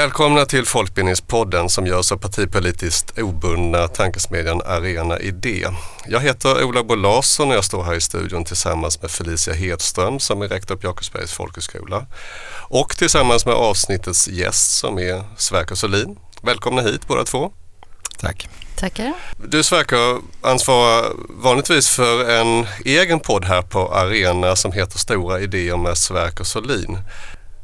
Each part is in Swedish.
Välkomna till Folkbildningspodden som görs av partipolitiskt obundna tankesmedjan Arena Idé. Jag heter Ola Bo Larsson och jag står här i studion tillsammans med Felicia Hedström som är rektor på Jakobsbergs folkhögskola och tillsammans med avsnittets gäst som är Sverker Solin. Välkomna hit båda två. Tack. Tackar. Du Sverker ansvarar vanligtvis för en egen podd här på Arena som heter Stora idéer med Sverker Solin.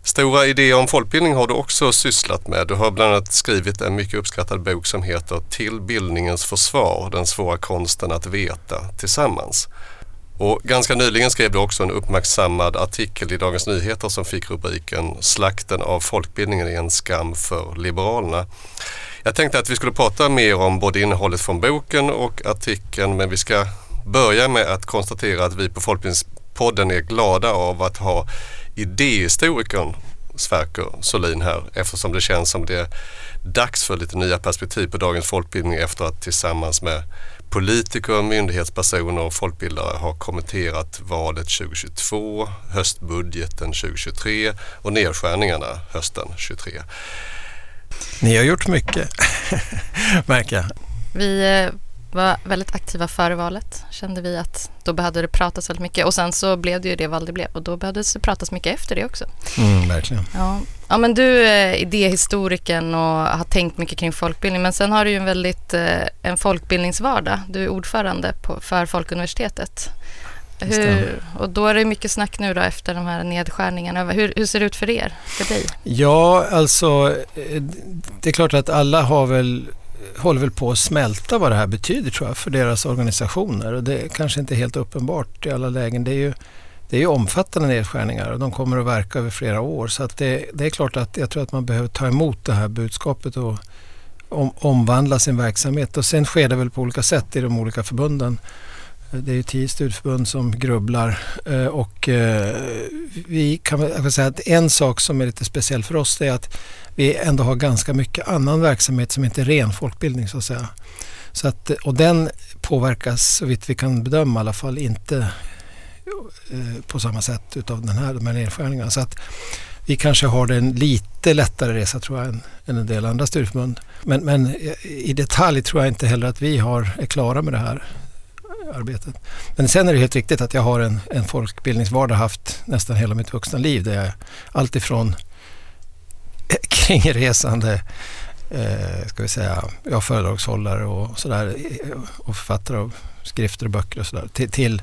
Stora idéer om folkbildning har du också sysslat med. Du har bland annat skrivit en mycket uppskattad bok som heter Till bildningens försvar, den svåra konsten att veta tillsammans. Och ganska nyligen skrev du också en uppmärksammad artikel i Dagens Nyheter som fick rubriken Slakten av folkbildningen är en skam för Liberalerna. Jag tänkte att vi skulle prata mer om både innehållet från boken och artikeln men vi ska börja med att konstatera att vi på Folkbildningspodden är glada av att ha idéhistorikern Sverker Solin här eftersom det känns som det är dags för lite nya perspektiv på dagens folkbildning efter att tillsammans med politiker, myndighetspersoner och folkbildare har kommenterat valet 2022, höstbudgeten 2023 och nedskärningarna hösten 2023. Ni har gjort mycket, märker jag. Vi eh, var väldigt aktiva före valet kände vi att då behövde det pratas väldigt mycket och sen så blev det ju det val det blev och då behövde det pratas mycket efter det också. Mm, verkligen. Ja. ja men du är idéhistorikern och har tänkt mycket kring folkbildning men sen har du ju en väldigt eh, en folkbildningsvardag. Du är ordförande på, för Folkuniversitetet. Hur, och då är det mycket snack nu då efter de här nedskärningarna. Hur, hur ser det ut för er, för dig? Ja, alltså eh, det är klart att alla har väl håller väl på att smälta vad det här betyder tror jag för deras organisationer. Och det är kanske inte helt uppenbart i alla lägen. Det är ju, det är ju omfattande nedskärningar och de kommer att verka över flera år. Så att det, det är klart att jag tror att man behöver ta emot det här budskapet och om, omvandla sin verksamhet. Och sen sker det väl på olika sätt i de olika förbunden. Det är ju tio studieförbund som grubblar eh, och eh, vi kan väl säga att en sak som är lite speciell för oss är att vi ändå har ganska mycket annan verksamhet som inte är ren folkbildning så att säga. Så att, och den påverkas så vitt vi kan bedöma i alla fall inte eh, på samma sätt utav den här, de här nedskärningarna. Så att vi kanske har en lite lättare resa tror jag än, än en del andra studieförbund. Men, men i detalj tror jag inte heller att vi har, är klara med det här arbetet. Men sen är det helt riktigt att jag har en, en folkbildningsvardag haft nästan hela mitt vuxna liv där jag alltifrån eh, kringresande eh, ska vi säga, jag föredragshållare och sådär eh, och författare av skrifter och böcker och sådär till, till,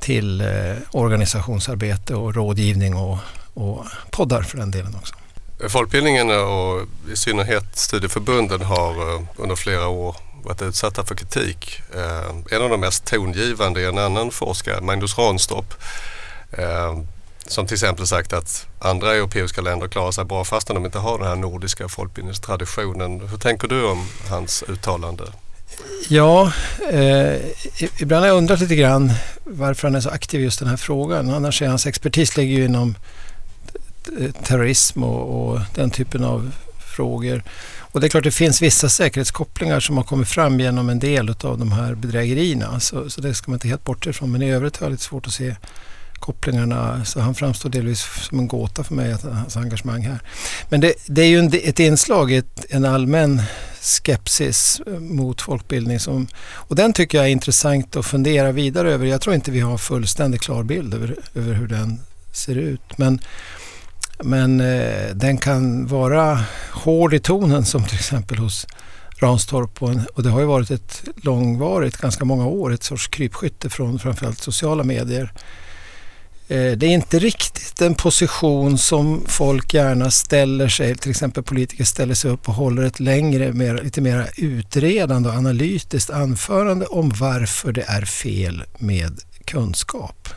till eh, organisationsarbete och rådgivning och, och poddar för den delen också. Folkbildningen och i synnerhet studieförbunden har eh, under flera år varit utsatta för kritik. Eh, en av de mest tongivande är en annan forskare, Magnus Ranstorp, eh, som till exempel sagt att andra europeiska länder klarar sig bra fastän de inte har den här nordiska folkbildningstraditionen. Hur tänker du om hans uttalande? Ja, eh, ibland har jag undrat lite grann varför han är så aktiv i just den här frågan. Annars är hans expertis ligger ju inom terrorism och, och den typen av frågor. Och det är klart det finns vissa säkerhetskopplingar som har kommit fram genom en del av de här bedrägerierna. Så, så det ska man inte helt bortse ifrån. Men i övrigt har jag lite svårt att se kopplingarna. Så han framstår delvis som en gåta för mig, hans engagemang här. Men det, det är ju en, ett inslag i en allmän skepsis mot folkbildning. Som, och den tycker jag är intressant att fundera vidare över. Jag tror inte vi har fullständigt klar bild över, över hur den ser ut. Men men eh, den kan vara hård i tonen som till exempel hos Ranstorp och, och det har ju varit ett långvarigt, ganska många år, ett sorts krypskytte från framförallt sociala medier. Eh, det är inte riktigt en position som folk gärna ställer sig, till exempel politiker ställer sig upp och håller ett längre, mer, lite mer utredande och analytiskt anförande om varför det är fel med kunskap.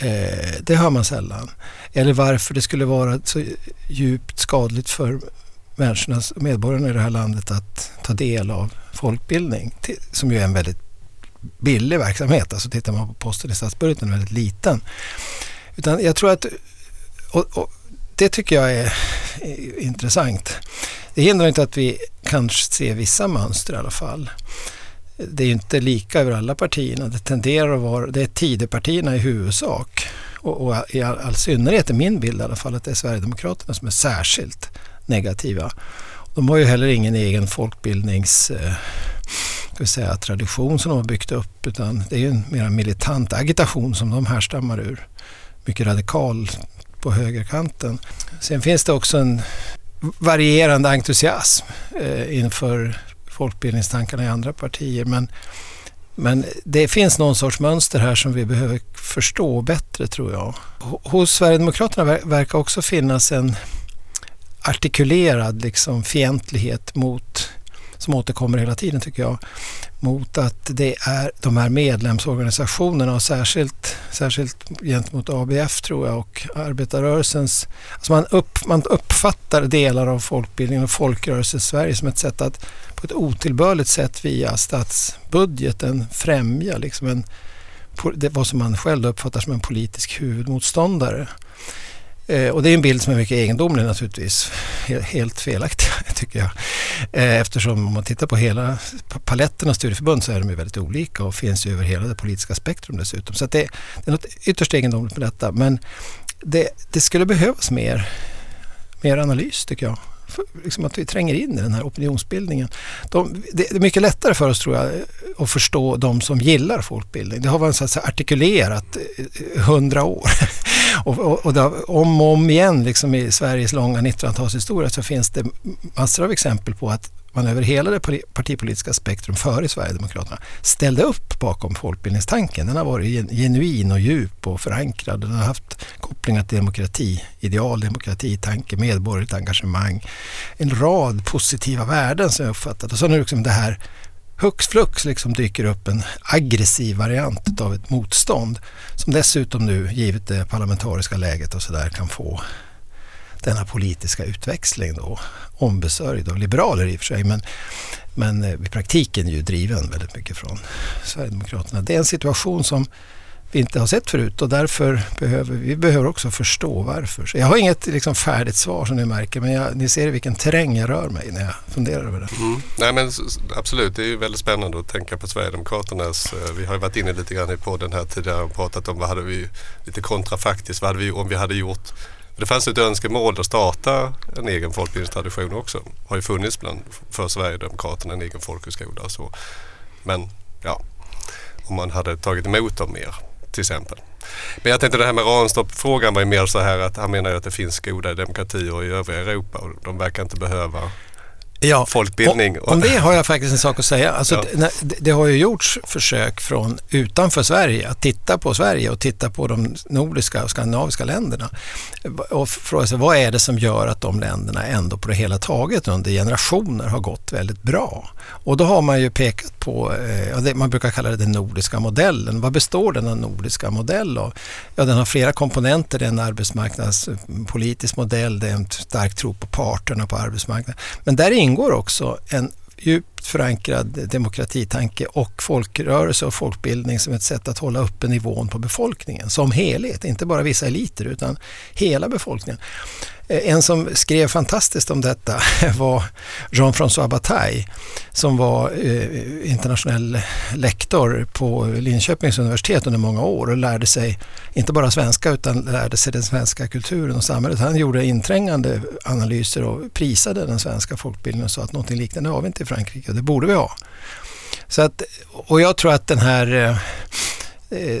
Eh, det hör man sällan. Eller varför det skulle vara så djupt skadligt för människorna, medborgarna i det här landet att ta del av folkbildning. Som ju är en väldigt billig verksamhet. Alltså tittar man på posten i statsbudgeten är väldigt liten. Utan jag tror att, och, och det tycker jag är intressant. Det hindrar inte att vi kanske ser vissa mönster i alla fall det är inte lika över alla partierna. Det tenderar att vara, det är Tidöpartierna i huvudsak och, och i all, all synnerhet är min bild i alla fall att det är Sverigedemokraterna som är särskilt negativa. De har ju heller ingen egen folkbildnings eh, ska vi säga, tradition som de har byggt upp utan det är ju en mer militant agitation som de härstammar ur. Mycket radikal på högerkanten. Sen finns det också en varierande entusiasm eh, inför folkbildningstankarna i andra partier men men det finns någon sorts mönster här som vi behöver förstå bättre tror jag. Hos Sverigedemokraterna verkar också finnas en artikulerad liksom fientlighet mot, som återkommer hela tiden tycker jag, mot att det är de här medlemsorganisationerna och särskilt, särskilt gentemot ABF tror jag och arbetarrörelsens, alltså man, upp, man uppfattar delar av folkbildningen och folkrörelse-Sverige som ett sätt att på ett otillbörligt sätt via statsbudgeten främja liksom en, det, vad som man själv uppfattar som en politisk huvudmotståndare. Eh, och det är en bild som är mycket egendomlig naturligtvis. Helt felaktig tycker jag. Eh, eftersom om man tittar på hela paletten av studieförbund så är de ju väldigt olika och finns ju över hela det politiska spektrum dessutom. Så det, det, är något ytterst egendomligt med detta. Men det, det skulle behövas mer, mer analys tycker jag liksom att vi tränger in i den här opinionsbildningen. De, det är mycket lättare för oss tror jag att förstå de som gillar folkbildning. Det har varit så att säga, artikulerat hundra år. och, och, och har, om och om igen liksom i Sveriges långa 1900-talshistoria så finns det massor av exempel på att man över hela det partipolitiska spektrum före Sverigedemokraterna ställde upp bakom folkbildningstanken. Den har varit genuin och djup och förankrad. Den har haft kopplingar till demokrati, ideal demokratitanke, medborgerligt engagemang. En rad positiva värden som jag uppfattat. Och så nu liksom det här hux flux liksom dyker upp en aggressiv variant av ett motstånd som dessutom nu, givet det parlamentariska läget och sådär, kan få denna politiska utväxling då, ombesörjd av liberaler i och för sig, men, men eh, i praktiken ju driven väldigt mycket från Sverigedemokraterna. Det är en situation som vi inte har sett förut och därför behöver vi behöver också förstå varför. Så jag har inget liksom, färdigt svar som ni märker men jag, ni ser i vilken terräng jag rör mig när jag funderar över det. Mm. Nej men absolut, det är ju väldigt spännande att tänka på Sverigedemokraternas. Eh, vi har ju varit inne lite grann på den här tidigare och pratat om vad hade vi, lite kontrafaktiskt, vad hade vi om vi hade gjort det fanns ett önskemål att starta en egen folkbildningstradition också. Det har ju funnits bland, för Sverigedemokraterna en egen folkhögskola. Så. Men ja, om man hade tagit emot dem mer till exempel. Men jag tänkte det här med Ranstorp-frågan var ju mer så här att han menar ju att det finns goda demokratier i övriga Europa och de verkar inte behöva ja, folkbildning. Och, om det har jag faktiskt en sak att säga. Alltså, ja. det, det, har ju gjorts försök från utanför Sverige att titta på Sverige och titta på de nordiska och skandinaviska länderna och fråga sig vad är det som gör att de länderna ändå på det hela taget under generationer har gått väldigt bra. Och då har man ju pekat på, eh, man brukar kalla det den nordiska modellen. Vad består denna nordiska modell av? Ja, den har flera komponenter. Det är en arbetsmarknadspolitisk modell, det är en stark tro på parterna på arbetsmarknaden. Men där ingår också en djupt förankrad demokratitanke och folkrörelse och folkbildning som ett sätt att hålla uppe nivån på befolkningen som helhet, inte bara vissa eliter utan hela befolkningen. Eh, en som skrev fantastiskt om detta var Jean-François Bataille som var eh, internationell lektor på Linköpings universitet under många år och lärde sig inte bara svenska utan lärde sig den svenska kulturen och samhället. Han gjorde inträngande analyser och prisade den svenska folkbildningen och sa att något liknande har vi inte i Frankrike och det borde vi ha. Så att, och jag tror att den här eh,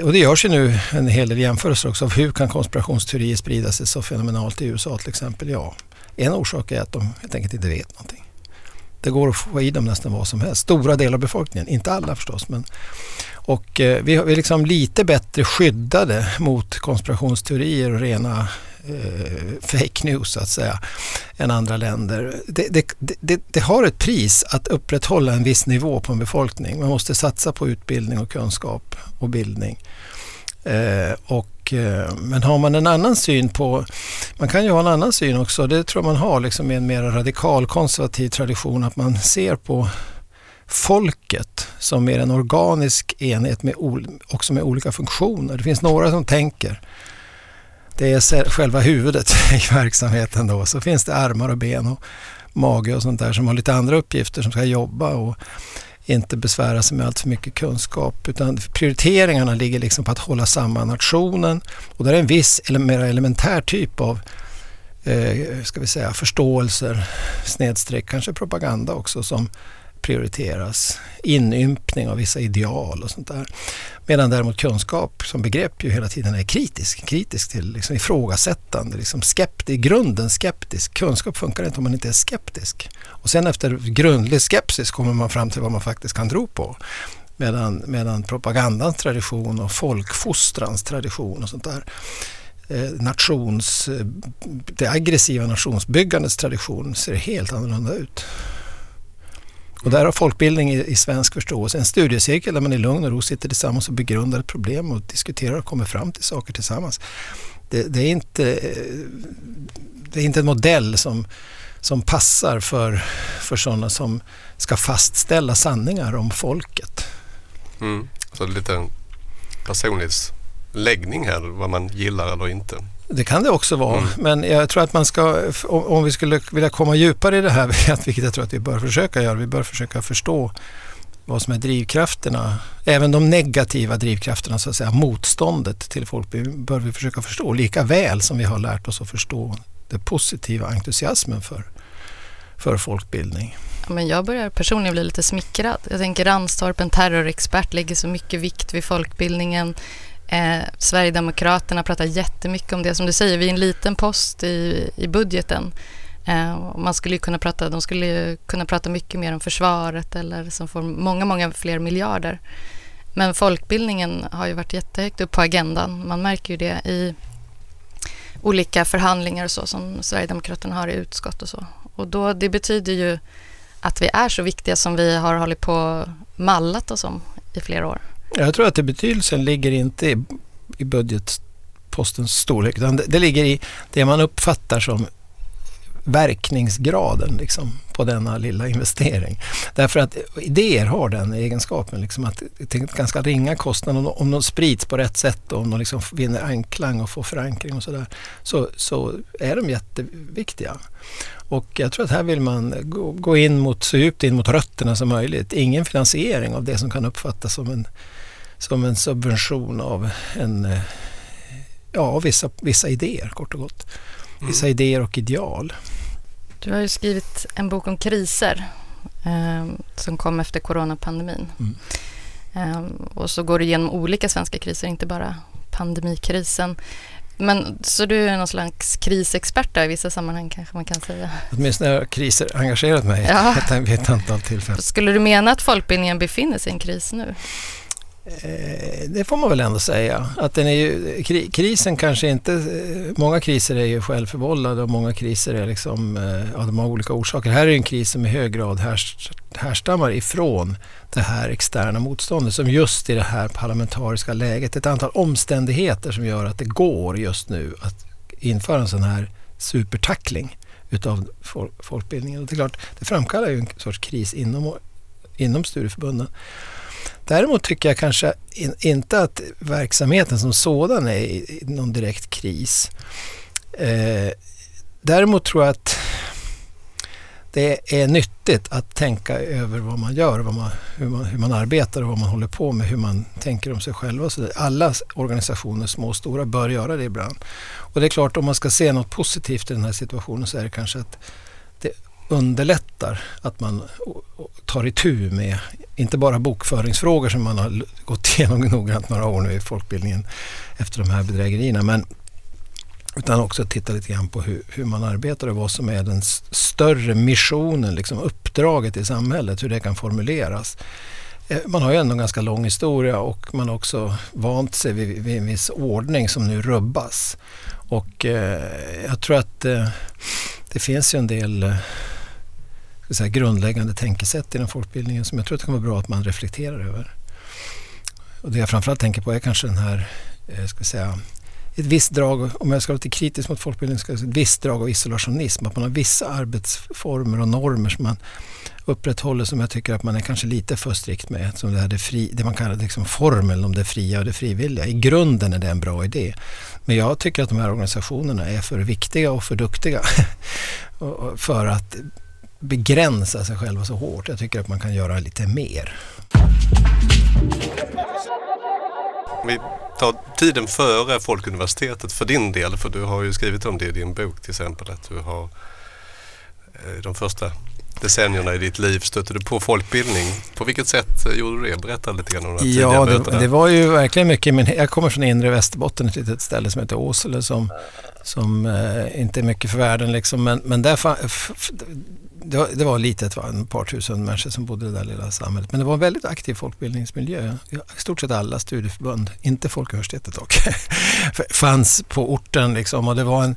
och det görs ju nu en hel del jämförelser också av hur kan konspirationsteorier sprida sig så fenomenalt i USA till exempel. Ja, en orsak är att de helt enkelt inte vet någonting. Det går att få i dem nästan vad som helst. Stora delar av befolkningen, inte alla förstås. Men, och eh, vi är liksom lite bättre skyddade mot konspirationsteorier och rena Eh, fake news så att säga än andra länder. Det, det, det, det, har ett pris att upprätthålla en viss nivå på en befolkning. Man måste satsa på utbildning och kunskap och bildning. Eh, och, eh, men har man en annan syn på, man kan ju ha en annan syn också, det tror jag man har liksom i en mer radikal konservativ tradition, att man ser på folket som mer en organisk enhet med, också med olika funktioner. Det finns några som tänker det är själva huvudet i verksamheten då. Så finns det armar och ben och mage och sånt där som har lite andra uppgifter som ska jobba och inte besvära sig med allt för mycket kunskap utan prioriteringarna ligger liksom på att hålla samman nationen och där är en viss eller mer elementär typ av eh, ska vi säga, förståelser, snedstreck, kanske propaganda också som prioriteras. Inympning av vissa ideal och sånt där. Medan däremot kunskap som begrepp ju hela tiden är kritisk. Kritisk till liksom ifrågasättande, liksom skeptisk, i grunden skeptisk. Kunskap funkar inte om man inte är skeptisk. Och sen efter grundlig skepsis kommer man fram till vad man faktiskt kan tro på. Medan, medan propagandans tradition och folkfostrans tradition och sånt där eh, nations, eh, det aggressiva nationsbyggandets tradition ser helt annorlunda ut. Och där har folkbildning i, i svensk förståelse en studiecirkel där man i lugn och ro sitter tillsammans och begrundar ett problem och diskuterar och kommer fram till saker tillsammans. Det, det är, inte, det är inte en modell som, som passar för, för sådana som ska fastställa sanningar om folket. Mm. Så lite personlighetsläggning här, vad man gillar eller inte. Det kan det också vara, mm. men jag tror att man ska, om vi skulle vilja komma djupare i det här, vilket jag tror att vi bör försöka göra, vi bör försöka förstå vad som är drivkrafterna, även de negativa drivkrafterna, så att säga, motståndet till folkbildning bör vi försöka förstå lika väl som vi har lärt oss att förstå den positiva entusiasmen för, för folkbildning. Men jag börjar personligen bli lite smickrad. Jag tänker Ranstorp, en terrorexpert, lägger så mycket vikt vid folkbildningen. Eh, Sverigedemokraterna pratar jättemycket om det. Som du säger, vi är en liten post i, i budgeten. Eh, man skulle kunna prata, de skulle kunna prata mycket mer om försvaret eller som får många, många fler miljarder. Men folkbildningen har ju varit jättehögt upp på agendan. Man märker ju det i olika förhandlingar och så som Sverigedemokraterna har i utskott och så. Och då, det betyder ju att vi är så viktiga som vi har hållit på mallat oss om i flera år. Jag tror att det betydelsen ligger inte i, i budgetpostens storlek utan det, det ligger i det man uppfattar som verkningsgraden liksom, på denna lilla investering. Därför att idéer har den egenskapen liksom, att till ganska ringa kostnad om, om de sprids på rätt sätt och om de liksom vinner anklang och får förankring och sådär så, så är de jätteviktiga. Och jag tror att här vill man gå, gå in mot, så djupt in mot rötterna som möjligt. Ingen finansiering av det som kan uppfattas som en som en subvention av en, eh, ja, vissa, vissa idéer kort och gott. Vissa mm. idéer och ideal. Du har ju skrivit en bok om kriser eh, som kom efter coronapandemin. Mm. Eh, och så går du igenom olika svenska kriser, inte bara pandemikrisen. Men, så du är någon slags krisexpert i vissa sammanhang kanske man kan säga? Åtminstone har kriser engagerat mig ja. vid ett antal tillfällen. Skulle du mena att folkbildningen befinner sig i en kris nu? Eh, det får man väl ändå säga. Att den är ju, krisen kanske inte... Eh, många kriser är ju självförvållade och många kriser är liksom, eh, ja, de har olika orsaker. Här är en kris som i hög grad härstammar ifrån det här externa motståndet som just i det här parlamentariska läget, ett antal omständigheter som gör att det går just nu att införa en sån här supertackling utav folkbildningen. Och det är klart, det framkallar ju en sorts kris inom, inom studieförbunden. Däremot tycker jag kanske in, inte att verksamheten som sådan är i, någon direkt kris. Eh, däremot tror jag att det är nyttigt att tänka över vad man gör, vad man, hur, man, hur man arbetar och vad man håller på med, hur man tänker om sig själva. Så alla organisationer, små och stora, bör göra det ibland. Och det är klart, om man ska se något positivt i den här situationen så är det kanske att underlättar att man tar itu med inte bara bokföringsfrågor som man har gått igenom noggrant några år nu i folkbildningen efter de här bedrägerierna. Men, utan också titta lite grann på hur, hur, man arbetar och vad som är den större missionen, liksom uppdraget i samhället, hur det kan formuleras. Eh, man har ju ändå en ganska lång historia och man har också vant sig vid, vid en viss ordning som nu rubbas. Och eh, jag tror att eh, det finns ju en del eh, säga, grundläggande tänkesätt inom folkbildningen som jag tror att det kan vara bra att man reflekterar över. Och det jag framförallt tänker på är kanske den här, eh, ska säga, ett visst drag, om jag ska vara lite kritisk mot folkbildningen, ska ett visst drag av isolationism. Att man har vissa arbetsformer och normer som man upprätthåller som jag tycker att man är kanske lite för strikt med. Som det, här det, fri, det man kallar liksom formeln om det fria och det frivilliga. I grunden är det en bra idé. Men jag tycker att de här organisationerna är för viktiga och för duktiga för att begränsa sig själva så hårt. Jag tycker att man kan göra lite mer. Vi tar tiden före Folkuniversitetet för din del? För du har ju skrivit om det i din bok till exempel att du har eh, de första decennierna i ditt liv stötte du på folkbildning. På vilket sätt gjorde du det? Berätta lite grann om det Ja, det, det, var ju verkligen mycket. Men jag kommer från inre Västerbotten, ett litet ställe som heter Åsele som, som eh, inte är mycket för världen liksom. Men, men där det var, det var litet, var ett par tusen människor som bodde i det där lilla samhället. Men det var en väldigt aktiv folkbildningsmiljö. I stort sett alla studieförbund, inte Folkuniversitetet dock, fanns på orten. Liksom, och det var en,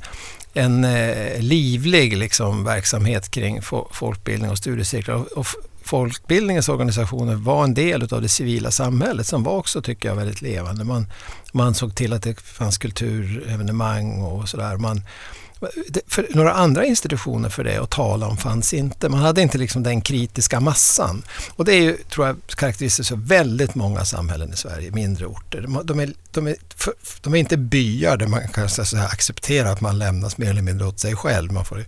en eh, livlig liksom, verksamhet kring folkbildning och studiecirklar. Och, och folkbildningens organisationer var en del av det civila samhället som var också, tycker jag, väldigt levande. Man, man såg till att det fanns kulturevenemang och sådär. Man, några andra institutioner för det att tala om fanns inte. Man hade inte liksom den kritiska massan. Och det är ju, tror jag, karaktäristiskt för väldigt många samhällen i Sverige, mindre orter. De, de, är, de, är, för, de är inte byar där man kan så här, acceptera att man lämnas mer eller mindre åt sig själv. Man får,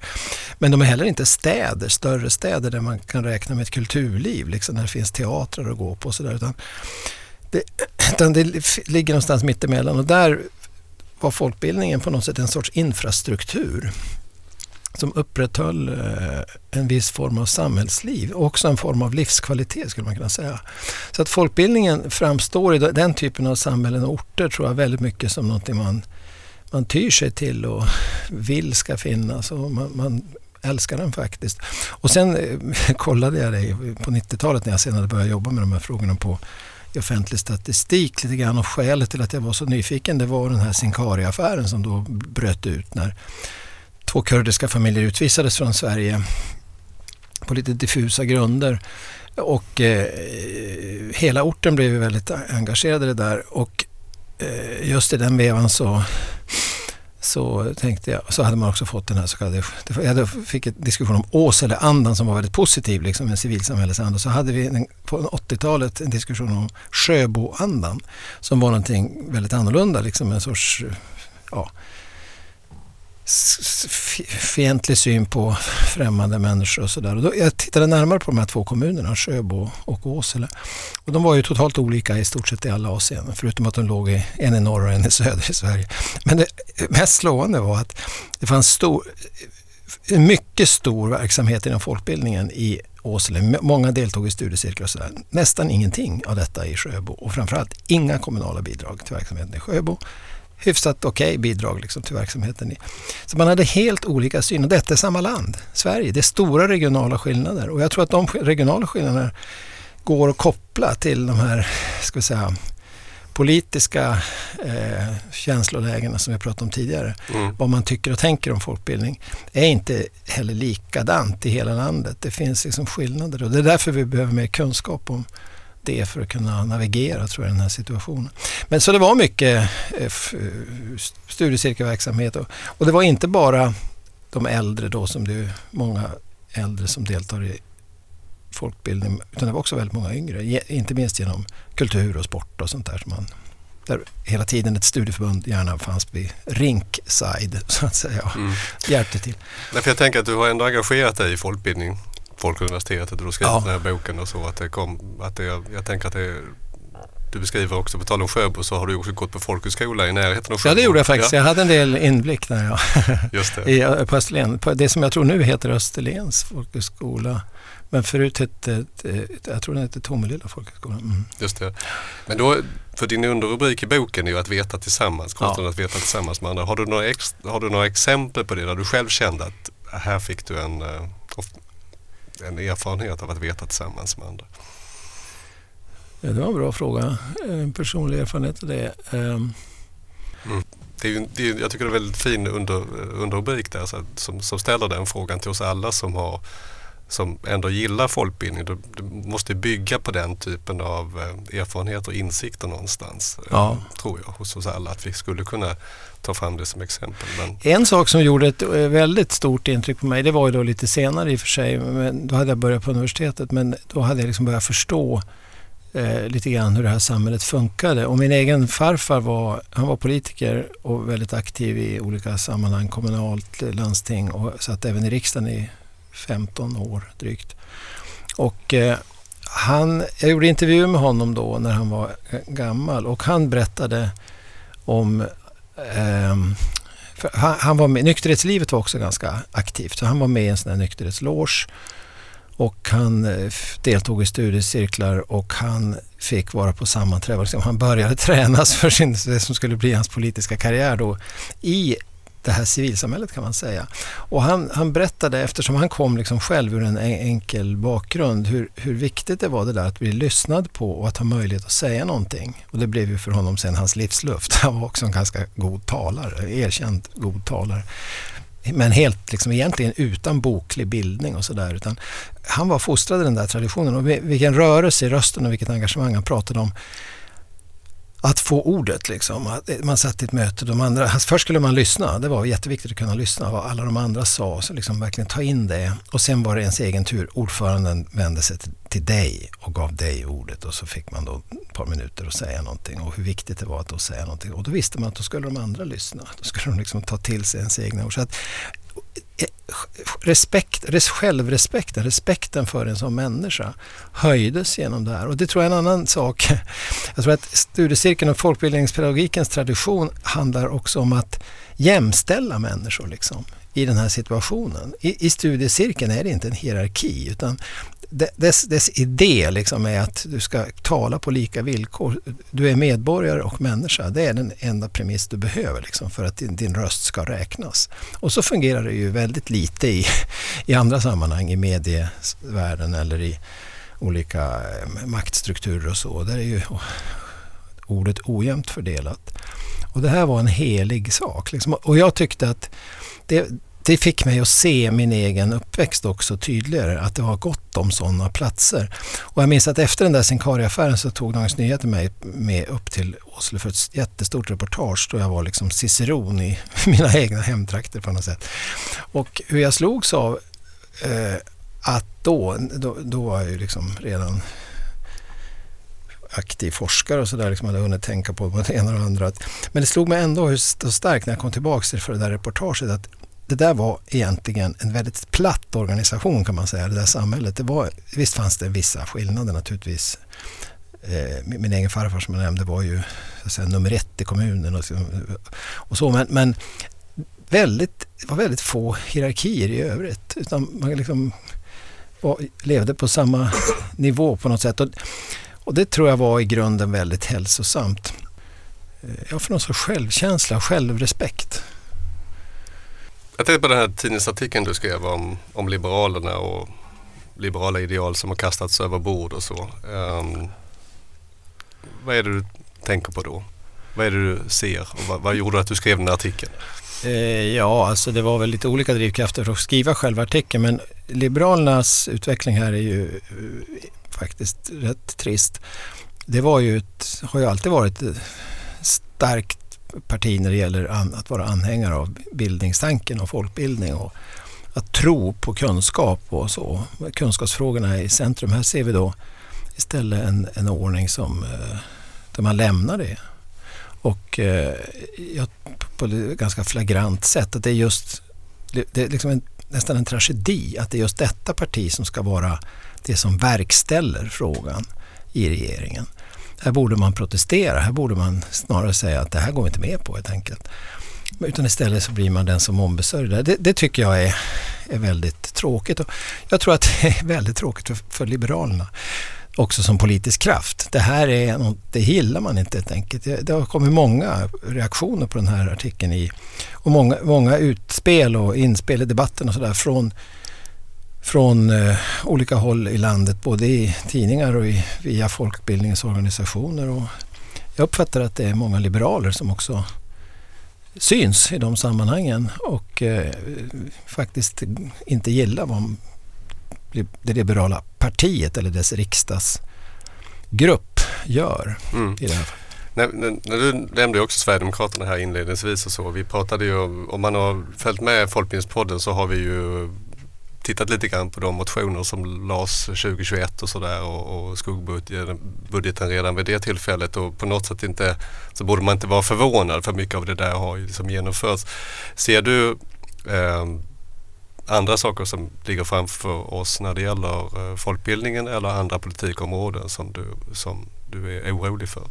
men de är heller inte städer, större städer där man kan räkna med ett kulturliv, liksom, där det finns teatrar att gå på och sådär. Utan det, utan det ligger någonstans mittemellan och där var folkbildningen på något sätt en sorts infrastruktur som upprätthöll eh, en viss form av samhällsliv och också en form av livskvalitet skulle man kunna säga. Så att folkbildningen framstår i den typen av samhällen och orter tror jag väldigt mycket som någonting man, man tyr sig till och vill ska finnas och man, man älskar den faktiskt. Och sen eh, kollade jag det på 90-talet när jag senare började jobba med de här frågorna på i offentlig statistik lite grann och skälet till att jag var så nyfiken det var den här Sincari-affären som då bröt ut när två kurdiska familjer utvisades från Sverige på lite diffusa grunder. Och eh, hela orten blev väldigt engagerad i det där och eh, just i den vevan så så tänkte jag, så hade man också fått den här så kallade, jag fick en diskussion om Åseleandan som var väldigt positiv, liksom en civilsamhällesanda. Så hade vi en, på 80-talet en diskussion om Sjöboandan som var någonting väldigt annorlunda, liksom en sorts ja, fientlig syn på främmande människor och sådär. Jag tittade närmare på de här två kommunerna, Sjöbo och Åsele. Och de var ju totalt olika i stort sett i alla avseenden, förutom att de låg i, en i norr och en i söder i Sverige. Men det mest slående var att det fanns stor, mycket stor verksamhet inom folkbildningen i Åsele. Många deltog i studiecirklar och sådär. Nästan ingenting av detta i Sjöbo och framförallt inga kommunala bidrag till verksamheten i Sjöbo hyfsat okej okay bidrag liksom till verksamheten. Så man hade helt olika syn och detta är samma land, Sverige. Det är stora regionala skillnader och jag tror att de regionala skillnaderna går att koppla till de här, ska vi säga, politiska eh, känslolägena som vi pratade om tidigare. Mm. Vad man tycker och tänker om folkbildning är inte heller likadant i hhela landet. Det finns liksom skillnader och det är därför vi behöver mer kunskap om det för att kunna navigera tror jag, i den här situationen. Men så det var mycket eh, studiecirkelverksamhet och, och det var inte bara de äldre då som det är många äldre som deltar i folkbildning utan det var också väldigt många yngre. Inte minst genom kultur och sport och sånt där. Som man, där hela tiden ett studieförbund gärna fanns vid rinkside så att säga. Mm. Hjälpte till. Därför jag tänker att du har ändå engagerat dig i folkbildning Folkuniversitetet och du skrev ja. den här boken och så. Att det kom, att det, jag tänker att det du beskriver också, på tal om Sjöbo, så har du också gått på folkhögskola i närheten av Sjöbo. Ja, det gjorde jag faktiskt. Ja. Jag hade en del inblick där, ja. Just det. I, eh, på Österlen. På det som jag tror nu heter Österlens folkhögskola. Men förut hette, jag tror den hette Tomelilla folkhögskola. Mm. Just det. Men då, för din underrubrik i boken är ju att veta tillsammans, konsten ja. att veta tillsammans med andra. Har du, några ex, har du några exempel på det där du själv kände att här fick du en, eh, en erfarenhet av att veta tillsammans med andra? Ja, det var en bra fråga. En personlig erfarenhet av det. Um. Mm. det, är ju, det är, jag tycker det är en väldigt fin under, underrubrik där så, som, som ställer den frågan till oss alla som har som ändå gillar folkbildning. Du, du måste bygga på den typen av eh, erfarenhet och insikter någonstans. Eh, ja. tror jag hos oss alla att vi skulle kunna ta fram det som exempel. Men... En sak som gjorde ett eh, väldigt stort intryck på mig, det var ju då lite senare i och för sig, men då hade jag börjat på universitetet, men då hade jag liksom börjat förstå eh, lite grann hur det här samhället funkade. Och min egen farfar var, han var politiker och väldigt aktiv i olika sammanhang, kommunalt, landsting och satt även i riksdagen i 15 år drygt. Och eh, han, jag gjorde intervju med honom då när han var eh, gammal och han berättade om ehm, han, han, var med, nykterhetslivet var också ganska aktivt. Så han var med i en sån här nykterhetsloge och han eh, deltog i studiecirklar och han fick vara på sammanträden. Liksom, han började tränas för sin, det som skulle bli hans politiska karriär då i det här civilsamhället kan man säga. Och han, han berättade, eftersom han kom liksom själv ur en enkel bakgrund, hur, hur viktigt det var det där att bli lyssnad på och att ha möjlighet att säga någonting. Och det blev ju för honom sen hans livsluft. Han var också en ganska god talare, erkänd god talare. Men helt liksom egentligen utan boklig bildning och sådär. Han var fostrad i den där traditionen och vilken rörelse i rösten och vilket engagemang han pratade om att få ordet. Liksom. Eh, man satt i ett möte, de andra, alltså först skulle man lyssna, det var jätteviktigt att kunna lyssna vad alla de andra sa, så liksom verkligen ta in det. Och sen var det ens egen tur, ordföranden vände sig till, till dig och gav dig ordet och så fick man då ett par minuter att säga någonting och hur viktigt det var att då säga någonting. Och då visste man att då skulle de andra lyssna, då skulle de liksom ta till sig ens egna ord. Så att, respekt, självrespekten, respekten för en som människa höjdes genom det här. Och det tror jag är en annan sak. Jag tror att studiecirkeln och folkbildningspedagogikens tradition handlar också om att jämställa människor liksom, i den här situationen. I, I studiecirkeln är det inte en hierarki utan dess, dess idé liksom är att du ska tala på lika villkor. Du är medborgare och människa. Det är den enda premiss du behöver liksom för att din, din röst ska räknas. Och så fungerar det ju väldigt lite i, i andra sammanhang, i medievärlden eller i olika eh, maktstrukturer och så. Där är ju ordet ojämnt fördelat. Och det här var en helig sak. Liksom. Och jag tyckte att det, det fick mig att se min egen uppväxt också tydligare, att det var gott om sådana platser. Och jag minns att efter den där Sincari-affären så tog Dagens Nyheter mig med upp till Åsele för ett jättestort reportage då jag var liksom ciceron i mina egna hemtrakter på något sätt. Och hur jag slogs av eh, att då, då, då var jag ju liksom redan aktiv forskare och sådär, liksom hade hunnit tänka på det ena och det andra. Men det slog mig ändå hur starkt när jag kom tillbaka till för det där reportaget att det där var egentligen en väldigt platt organisation kan man säga, det där samhället. Det var, visst fanns det vissa skillnader naturligtvis. Eh, min, min egen farfar som jag nämnde var ju så säga, nummer ett i kommunen och så. Och så men, men väldigt, det var väldigt få hierarkier i övrigt. Utan man liksom var, levde på samma nivå på något sätt. Och, och det tror jag var i grunden väldigt hälsosamt. Eh, jag får för någon sorts självkänsla och självrespekt. Jag tänkte på den här tidningsartikeln du skrev om, om Liberalerna och liberala ideal som har kastats över bord och så. Um, vad är det du tänker på då? Vad är det du ser och vad, vad gjorde att du skrev den här artikeln? Eh, ja, alltså det var väl lite olika drivkrafter för att skriva själva artikeln men Liberalernas utveckling här är ju eh, faktiskt rätt trist. Det var ju ett, har ju alltid varit ett starkt parti när det gäller att vara anhängare av bildningstanken och folkbildning och att tro på kunskap och så. Kunskapsfrågorna är i centrum. Här ser vi då istället en, en ordning som, eh, där man lämnar det. Och eh, ja, på ett ganska flagrant sätt att det är just det är liksom en, nästan en tragedi att det är just detta parti som ska vara det som verkställer frågan i regeringen. Här borde man protestera, här borde man snarare säga att det här går vi inte med på helt enkelt. Utan istället så blir man den som ombesörjer det. Det tycker jag är, är väldigt tråkigt. Och jag tror att det är väldigt tråkigt för, för Liberalerna också som politisk kraft. Det här är något, det gillar man inte helt enkelt. Det, det har kommit många reaktioner på den här artikeln i, och många, många utspel och inspel i debatten och sådär från från eh, olika håll i landet, både i tidningar och i, via folkbildningsorganisationer. Och jag uppfattar att det är många liberaler som också syns i de sammanhangen och eh, faktiskt inte gillar vad det liberala partiet eller dess riksdagsgrupp gör. Mm. I det här. När, när, du nämnde också Sverigedemokraterna här inledningsvis och så. Vi pratade ju om, om man har följt med Folkbildningspodden så har vi ju tittat lite grann på de motioner som lades 2021 och sådär och, och skuggbudgeten redan vid det tillfället och på något sätt inte så borde man inte vara förvånad för mycket av det där har ju liksom genomförts. Ser du eh, andra saker som ligger framför oss när det gäller eh, folkbildningen eller andra politikområden som du, som du är orolig för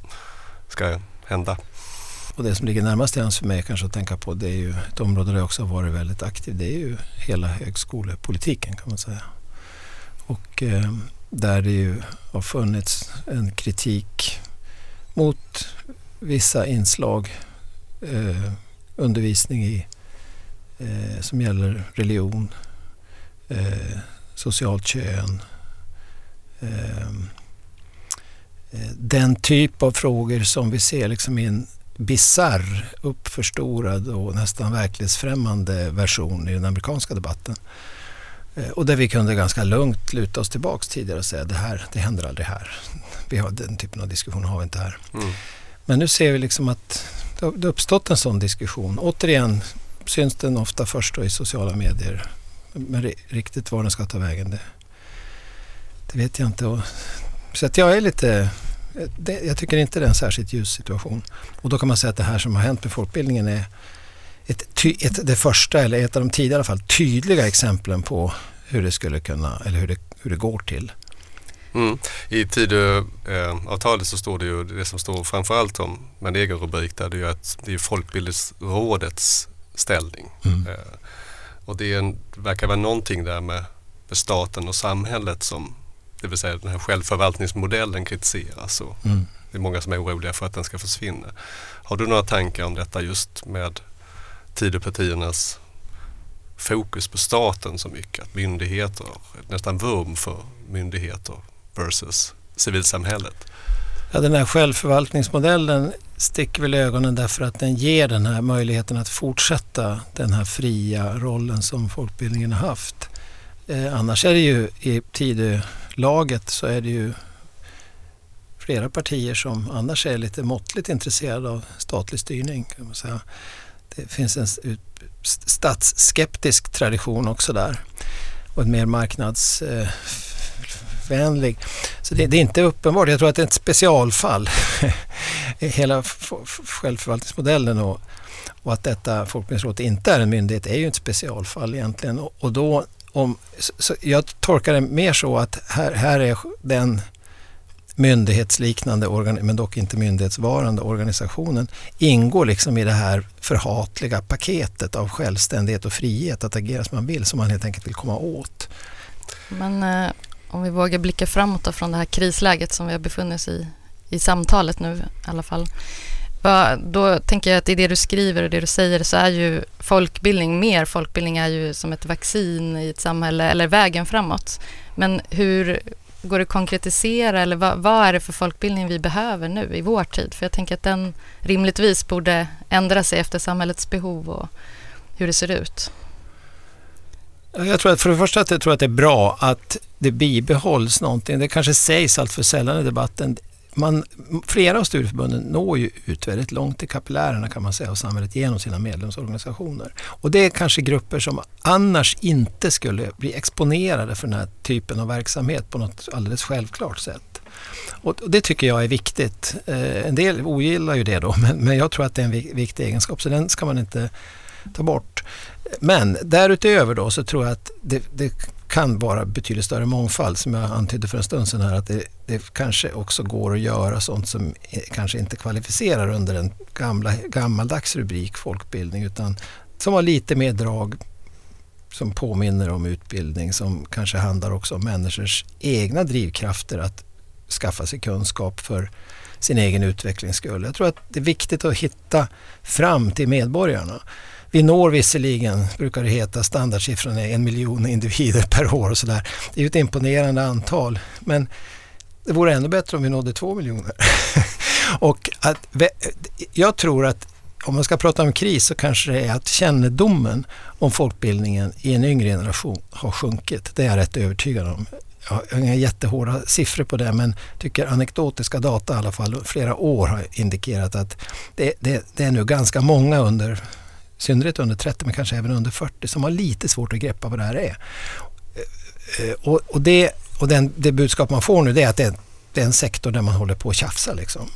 ska hända? Och det som ligger närmast till hands för mig kanske att tänka på det är ju ett område där jag också har varit väldigt aktiv. Det är ju hela högskolepolitiken kan man säga. Och eh, där det ju har funnits en kritik mot vissa inslag, eh, undervisning i, eh, som gäller religion, eh, socialt kön, eh, eh den typ av frågor som vi ser liksom i en bizarr, uppförstorad och nästan verklighetsfrämmande version i den amerikanska debatten. Eh, och där vi kunde ganska lugnt luta oss tillbaks tidigare och säga det här, det händer aldrig här. Vi har den typen av diskussion har vi inte här. Mm. Men nu ser vi liksom att det har uppstått en sån diskussion. Återigen syns den ofta först i sociala medier. Men riktigt var den ska ta vägen det, det vet jag inte. Så att jag är lite det, jag tycker inte det är en särskilt ljus situation. Och då kan man säga att det här som har hänt med folkbildningen är ett, ty, ett, det första, eller ett av de tidigare i alla fall, tydliga exemplen på hur det skulle kunna, eller hur det, hur det går till. Mm. I Tidöavtalet så står det ju, det som står framförallt om, med en egen rubrik där, det är ju att det är Folkbildningsrådets ställning. Mm. Eh, och det en, verkar vara någonting där med, med staten och samhället som, det vill säga den här självförvaltningsmodellen kritiseras. Och mm. Det är många som är oroliga för att den ska försvinna. Har du några tankar om detta just med Tidöpartiernas fokus på staten så mycket. Att myndigheter, nästan vurm för myndigheter versus civilsamhället. Ja, den här självförvaltningsmodellen sticker väl i ögonen därför att den ger den här möjligheten att fortsätta den här fria rollen som folkbildningen har haft. Eh, annars är det ju i laget så är det ju flera partier som annars är lite måttligt intresserade av statlig styrning. Kan man säga det finns en statsskeptisk tradition också där och en mer marknadsvänlig. Eh, så det, det, är inte uppenbart. Jag tror att det är ett specialfall. Hela självförvaltningsmodellen och, och att detta folkbildningsråd inte är en myndighet är ju ett specialfall egentligen. Och, och då om, så jag tolkar det mer så att här, här är den myndighetsliknande, men dock inte myndighetsvarande organisationen ingår liksom i det här förhatliga paketet av självständighet och frihet att agera som man vill, som man helt enkelt vill komma åt. Men eh, om vi vågar blicka framåt då, från det här krisläget som vi har befunnit oss i, i samtalet nu i alla fall. Då tänker jag att i det du skriver och det du säger så är ju folkbildning, mer folkbildning är ju som ett vaccin i ett samhälle eller vägen framåt. Men hur Går det att konkretisera eller vad, vad, är det för folkbildning vi behöver nu i vår tid? För jag tänker att den rimligtvis borde ändra sig efter samhällets behov och hur det ser ut. Jag tror att för det första att jag tror att det är bra att det bibehålls någonting. Det kanske sägs allt för sällan i debatten man, flera av studieförbunden når ju ut väldigt långt i kapillärerna kan man säga och samhället genom sina medlemsorganisationer. Och det är kanske grupper som annars inte skulle bli exponerade för den här typen av verksamhet på något alldeles självklart sätt. Och det tycker jag är viktigt. Eh, en del ogillar ju det då, men, men jag tror att det är en viktig egenskap så den ska man inte ta bort. Men därutöver då så tror jag att det, det kan vara betydligt större mångfald som jag antydde för en stund sedan här att det, det kanske också går att göra sånt som kanske inte kvalificerar under en gamla, gammaldags rubrik folkbildning utan som har lite mer drag som påminner om utbildning som kanske handlar också om människors egna drivkrafter att skaffa sig kunskap för sin egen utvecklings skull. Jag tror att det är viktigt att hitta fram till medborgarna. Vi når visserligen, brukar det heta, standardsiffran är en miljon individer per år och sådär. Det är ju ett imponerande antal. Men det vore ännu bättre om vi nådde två miljoner. och att, jag tror att om man ska prata om kris så kanske det är att kännedomen om folkbildningen i en yngre generation har sjunkit. Det är jag rätt övertygad om. Jag har inga jättehårda siffror på det men tycker anekdotiska data i alla fall flera år har indikerat att det, det, det är nu ganska många under synnerhet under 30 men kanske även under 40 som har lite svårt att greppa vad det här är. Eh, och, och, det, och den, det budskap man får nu det är att det är, det är en sektor där man håller på att tjafsa. Liksom.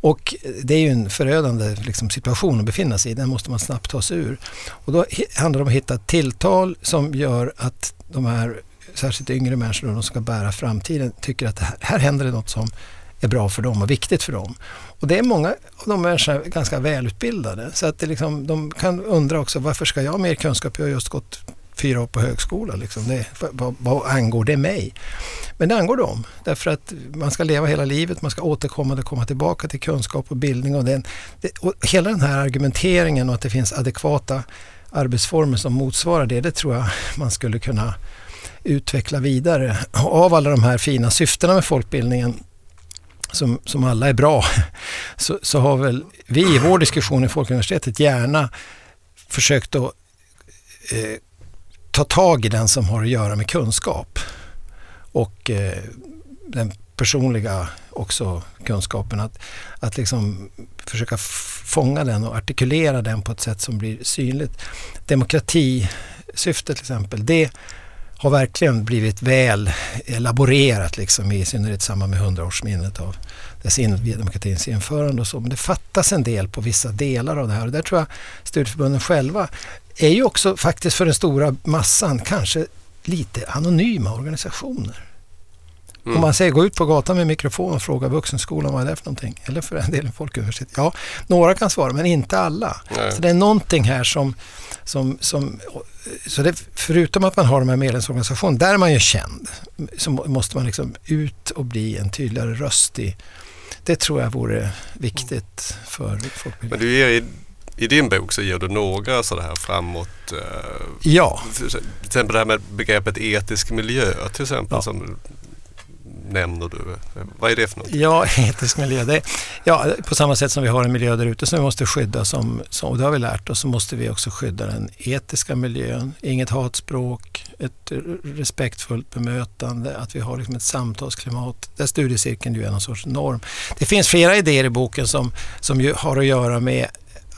Och det är ju en förödande liksom, situation att befinna sig i. Den måste man snabbt ta sig ur. Och då handlar det om att hitta tilltal som gör att de här särskilt yngre människor, de som ska bära framtiden, tycker att här, här händer det något som är bra för dem och viktigt för dem. Och det är många av de människorna ganska välutbildade så att det liksom, de kan undra också varför ska jag ha mer kunskap? Jag har just gått fyra år på högskola. Liksom. Det, vad, vad angår det mig? Men det angår dem. Därför att man ska leva hela livet, man ska återkommande komma tillbaka till kunskap och bildning. Och, den, det, och hela den här argumenteringen och att det finns adekvata arbetsformer som motsvarar det, det tror jag man skulle kunna utveckla vidare. Av alla de här fina syftena med folkbildningen som, som alla är bra, så, så har väl vi i vår diskussion i Folkuniversitetet gärna försökt att eh, ta tag i den som har att göra med kunskap och eh, den personliga också kunskapen. Att, att liksom försöka fånga den och artikulera den på ett sätt som blir synligt. Demokratisyftet till exempel, det har verkligen blivit väl eh, elaborerat liksom, i synnerhet i samband med hundraårsminnet av dess demokratins införande och så. Men det fattas en del på vissa delar av det här och där tror jag studieförbunden själva är ju också faktiskt för den stora massan kanske lite anonyma organisationer. Mm. Om man säger gå ut på gatan med mikrofon och fråga vuxenskolan vad är det för någonting? Eller för en del folkuniversitet. Ja, några kan svara men inte alla. Nej. Så det är någonting här som, som, som så det, förutom att man har de här medlemsorganisationerna, där är man ju känd, så måste man liksom ut och bli en tydligare röst i det tror jag vore viktigt för folkbildningen. Men du ger i din bok så ger du några sådana här framåt... Eh, ja. Till exempel det här med begreppet etisk miljö till exempel ja. som nämner du. Vad är det för något? Ja, etisk miljö. Det, ja, på samma sätt som vi har en miljö där ute som vi måste skydda, som, som, och det har vi lärt oss, så måste vi också skydda den etiska miljön. Inget hatspråk, ett respektfullt bemötande, att vi har liksom ett samtalsklimat där studiecirkeln ju är någon sorts norm. Det finns flera idéer i boken som, som har att göra med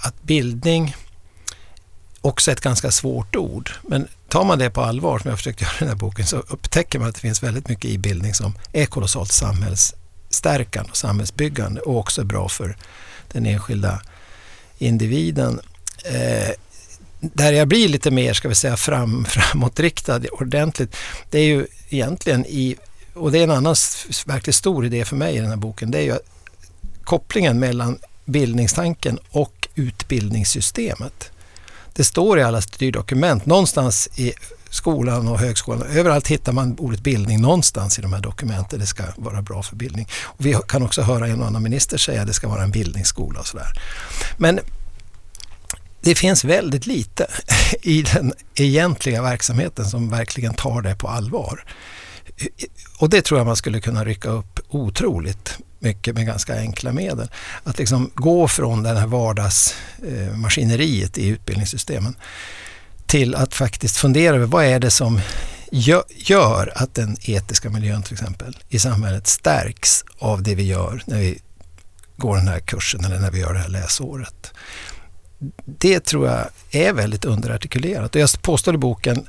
att bildning också är ett ganska svårt ord. Men tar man det på allvar, som jag försökte försökt göra i den här boken, så upptäcker man att det finns väldigt mycket i bildning som är kolossalt samhällsstärkande och samhällsbyggande och också bra för den enskilda individen. Eh, där jag blir lite mer, ska vi säga, fram, framåtriktad ordentligt, det är ju egentligen i, och det är en annan verkligt stor idé för mig i den här boken, det är ju kopplingen mellan bildningstanken och utbildningssystemet. Det står i alla styrdokument, någonstans i skolan och högskolan. Överallt hittar man ordet bildning någonstans i de här dokumenten. Det ska vara bra för bildning. Och vi kan också höra en och annan minister säga att det ska vara en bildningsskola och sådär. Men det finns väldigt lite i den egentliga verksamheten som verkligen tar det på allvar. Och det tror jag man skulle kunna rycka upp otroligt mycket med ganska enkla medel. Att liksom gå från det här vardagsmaskineriet i utbildningssystemen till att faktiskt fundera över vad är det som gör att den etiska miljön till exempel i samhället stärks av det vi gör när vi går den här kursen eller när vi gör det här läsåret. Det tror jag är väldigt underartikulerat och jag påstår i boken,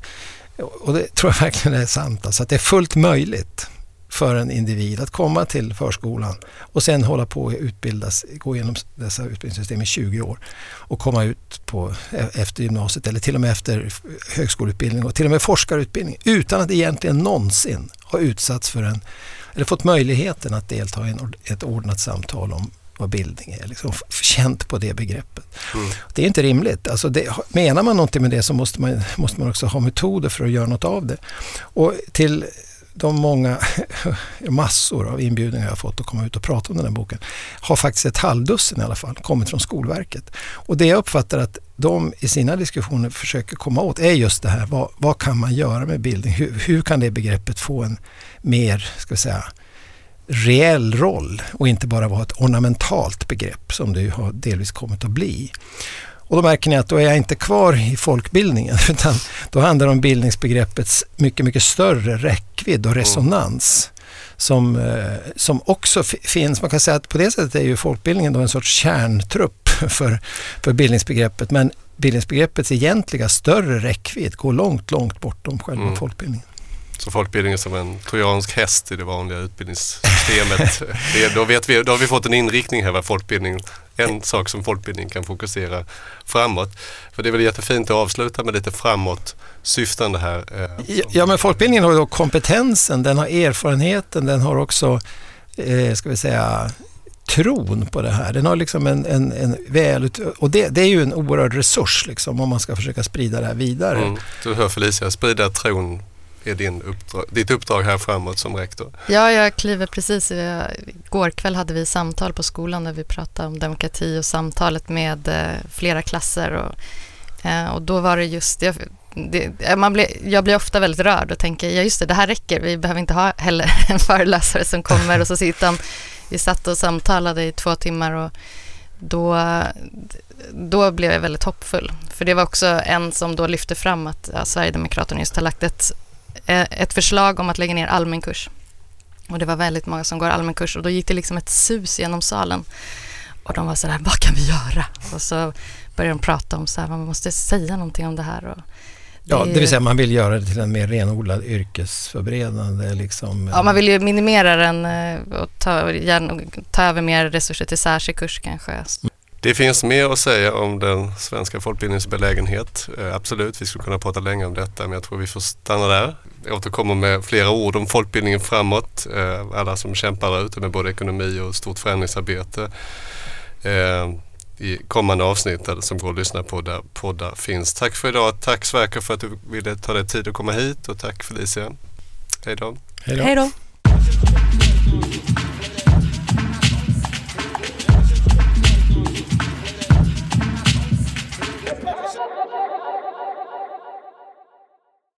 och det tror jag verkligen är sant, alltså att det är fullt möjligt för en individ att komma till förskolan och sen hålla på att utbildas, gå igenom dessa utbildningssystem i 20 år och komma ut på, e-, efter gymnasiet eller till och med efter högskoleutbildning och till och med forskarutbildning utan att egentligen någonsin ha utsatts för en, eller fått möjligheten att delta i ett ordnat samtal om vad bildning är. Liksom, känt på det begreppet. Mm. Det är inte rimligt. Alltså det, menar man någonting med det så måste man, måste man också ha metoder för att göra något av det. Och till de många, massor av inbjudningar jag fått att komma ut och prata om den här boken har faktiskt ett halvdussin i alla fall kommit från Skolverket. Och det jag uppfattar att de i sina diskussioner försöker komma åt är just det här, vad, vad kan man göra med bildning? Hur, hur, kan det begreppet få en mer, ska vi säga, reell roll och inte bara vara ett ornamentalt begrepp som det ju har delvis kommit att bli. Och då märker ni att då är jag inte kvar i folkbildningen utan då handlar det om bildningsbegreppets mycket, mycket större räckvidd och resonans. Som, eh, som också finns, man kan säga att på det sättet är ju folkbildningen då en sorts kärntrupp för, för bildningsbegreppet men bildningsbegreppets egentliga större räckvidd går långt, långt bortom själva mm. folkbildningen. Så folkbildning är som en trojansk häst i det vanliga utbildningssystemet. det, då, vet vi, då har vi fått en inriktning här vad folkbildning, en sak som folkbildning kan fokusera framåt. För det är väl jättefint att avsluta med lite framåt syftande här. Eh, ja, men folkbildningen har ju då kompetensen, den har erfarenheten, den har också eh, ska vi säga, tron på det här. Den har liksom en, en, en väl... Och det, det är ju en oerhörd resurs liksom, om man ska försöka sprida det här vidare. Mm. Du hör Felicia, sprida tron är din uppdrag, ditt uppdrag här framåt som rektor? Ja, jag kliver precis. Igår kväll hade vi samtal på skolan där vi pratade om demokrati och samtalet med eh, flera klasser. Och, eh, och då var det just, jag, det, eh, man blir, jag blir ofta väldigt rörd och tänker, ja just det, det här räcker. Vi behöver inte ha heller en föreläsare som kommer och så sitter han. Vi satt och samtalade i två timmar och då, då blev jag väldigt hoppfull. För det var också en som då lyfte fram att ja, Sverigedemokraterna just har lagt ett ett förslag om att lägga ner allmän kurs. Och det var väldigt många som går allmän kurs och då gick det liksom ett sus genom salen. Och de var så där, vad kan vi göra? Och så började de prata om så här, man måste säga någonting om det här. Och det ja, det vill säga man vill göra det till en mer renodlad yrkesförberedande liksom. Ja, man vill ju minimera den eh, och ta, ta över mer resurser till särskild kurs kanske. Det finns mer att säga om den svenska folkbildningens belägenhet. Eh, absolut, vi skulle kunna prata länge om detta men jag tror vi får stanna där. Jag återkommer med flera ord om folkbildningen framåt. Eh, alla som kämpar där ute med både ekonomi och stort förändringsarbete. Eh, I kommande avsnitt som går att lyssna på där poddar finns. Tack för idag. Tack Sverker för att du ville ta dig tid att komma hit och tack Felicia. Hej då. Hej då.